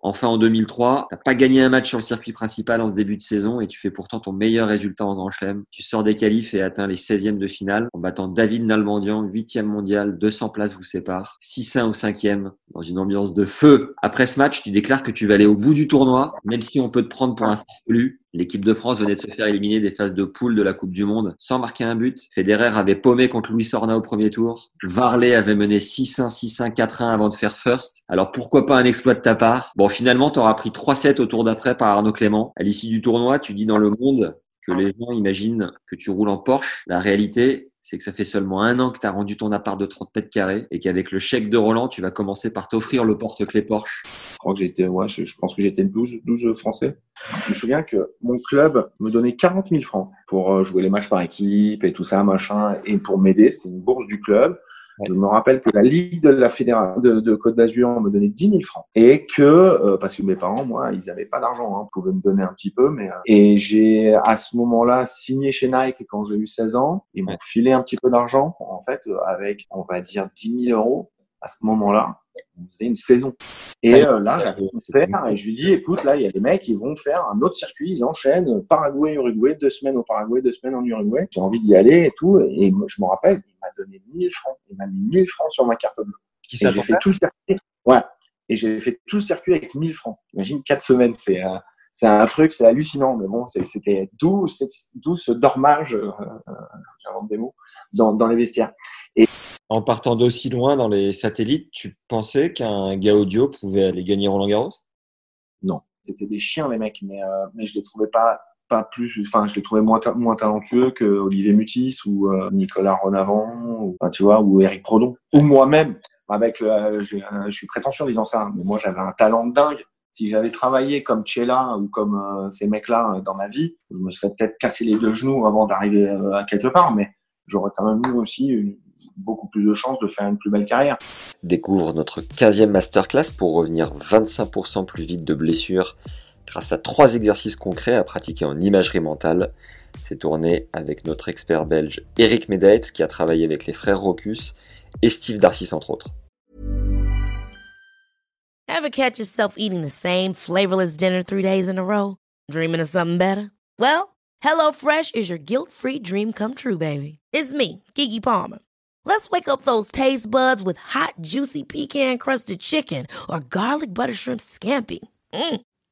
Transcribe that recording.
Enfin, en 2003, t'as pas gagné un match sur le circuit principal en ce début de saison et tu fais pourtant ton meilleur résultat en Grand Chelem. Tu sors des qualifs et atteins les 16e de finale en battant David Nalbandian, 8e mondial, 200 places vous séparent, 6-1 au 5e, dans une ambiance de feu. Après ce match, tu déclares que tu vas aller au bout du tournoi, même si on peut te prendre pour un farfelu. L'équipe de France venait de se faire éliminer des phases de poule de la Coupe du Monde sans marquer un but. Federer avait paumé contre Louis Sorna au premier tour. Varley avait mené 6-1, 6-1, 4-1 avant de faire first. Alors pourquoi pas un exploit de ta part? Bon, finalement, tu auras pris 3-7 au tour d'après par Arnaud Clément. À l'issue du tournoi, tu dis dans le monde que les gens imaginent que tu roules en Porsche. La réalité, c'est que ça fait seulement un an que tu as rendu ton appart de 30 mètres carrés et qu'avec le chèque de Roland, tu vas commencer par t'offrir le porte-clés Porsche. Je crois que j'étais, je pense que j'étais 12, 12 français. Je me souviens que mon club me donnait 40 000 francs pour euh, jouer les matchs par équipe et tout ça, machin, et pour m'aider. C'était une bourse du club. Je me rappelle que la Ligue de la Fédération de, de Côte d'Azur me donnait 10 000 francs et que euh, parce que mes parents, moi, ils n'avaient pas d'argent, hein, pouvaient me donner un petit peu, mais euh, et j'ai à ce moment-là signé chez Nike quand j'ai eu 16 ans. Ils m'ont filé un petit peu d'argent, en fait, euh, avec on va dire 10 000 euros à ce moment-là. On faisait une saison. Et euh, là, j'avais faire et je lui dis, écoute, là, il y a des mecs qui vont faire un autre circuit, ils enchaînent Paraguay, Uruguay, deux semaines au Paraguay, deux semaines en Uruguay. J'ai envie d'y aller et tout. Et je me rappelle, donné 1000 francs. Il m'a mis 1000 francs sur ma carte bleue. Qui Et j'ai fait tout le circuit. Ouais. Et j'ai fait tout le circuit avec 1000 francs. Imagine, quatre semaines, c'est euh, c'est un truc, c'est hallucinant. Mais bon, c'était d'où ce dormage, euh, euh, j'invente des mots, dans, dans les vestiaires. En partant d'aussi loin dans les satellites, tu pensais qu'un gars audio pouvait aller gagner Roland Garros? Non, c'était des chiens les mecs, mais, euh, mais je les trouvais pas pas plus, enfin je les trouvais moins ta- moins talentueux que Olivier Mutis ou euh, Nicolas Renavant, ou enfin, tu vois, ou Eric Prodon, ou moi-même. Avec le, euh, je suis prétentieux en disant ça, mais moi j'avais un talent de dingue. Si j'avais travaillé comme Chela ou comme euh, ces mecs-là dans ma vie, je me serais peut-être cassé les deux genoux avant d'arriver à quelque part, mais j'aurais quand même eu aussi une- beaucoup plus de chances de faire une plus belle carrière. Découvre notre 15e masterclass pour revenir 25% plus vite de blessures grâce à trois exercices concrets à pratiquer en imagerie mentale. C'est tourné avec notre expert belge Eric Medaetz qui a travaillé avec les frères Rocus et Steve Darcis entre autres. Ever catch yourself eating the same flavorless dinner three days in a row? Dreaming of something better? Well, HelloFresh is your guilt-free dream come true, baby. It's me, Kiki Palmer. Let's wake up those taste buds with hot, juicy pecan-crusted chicken or garlic butter shrimp scampi. Mm.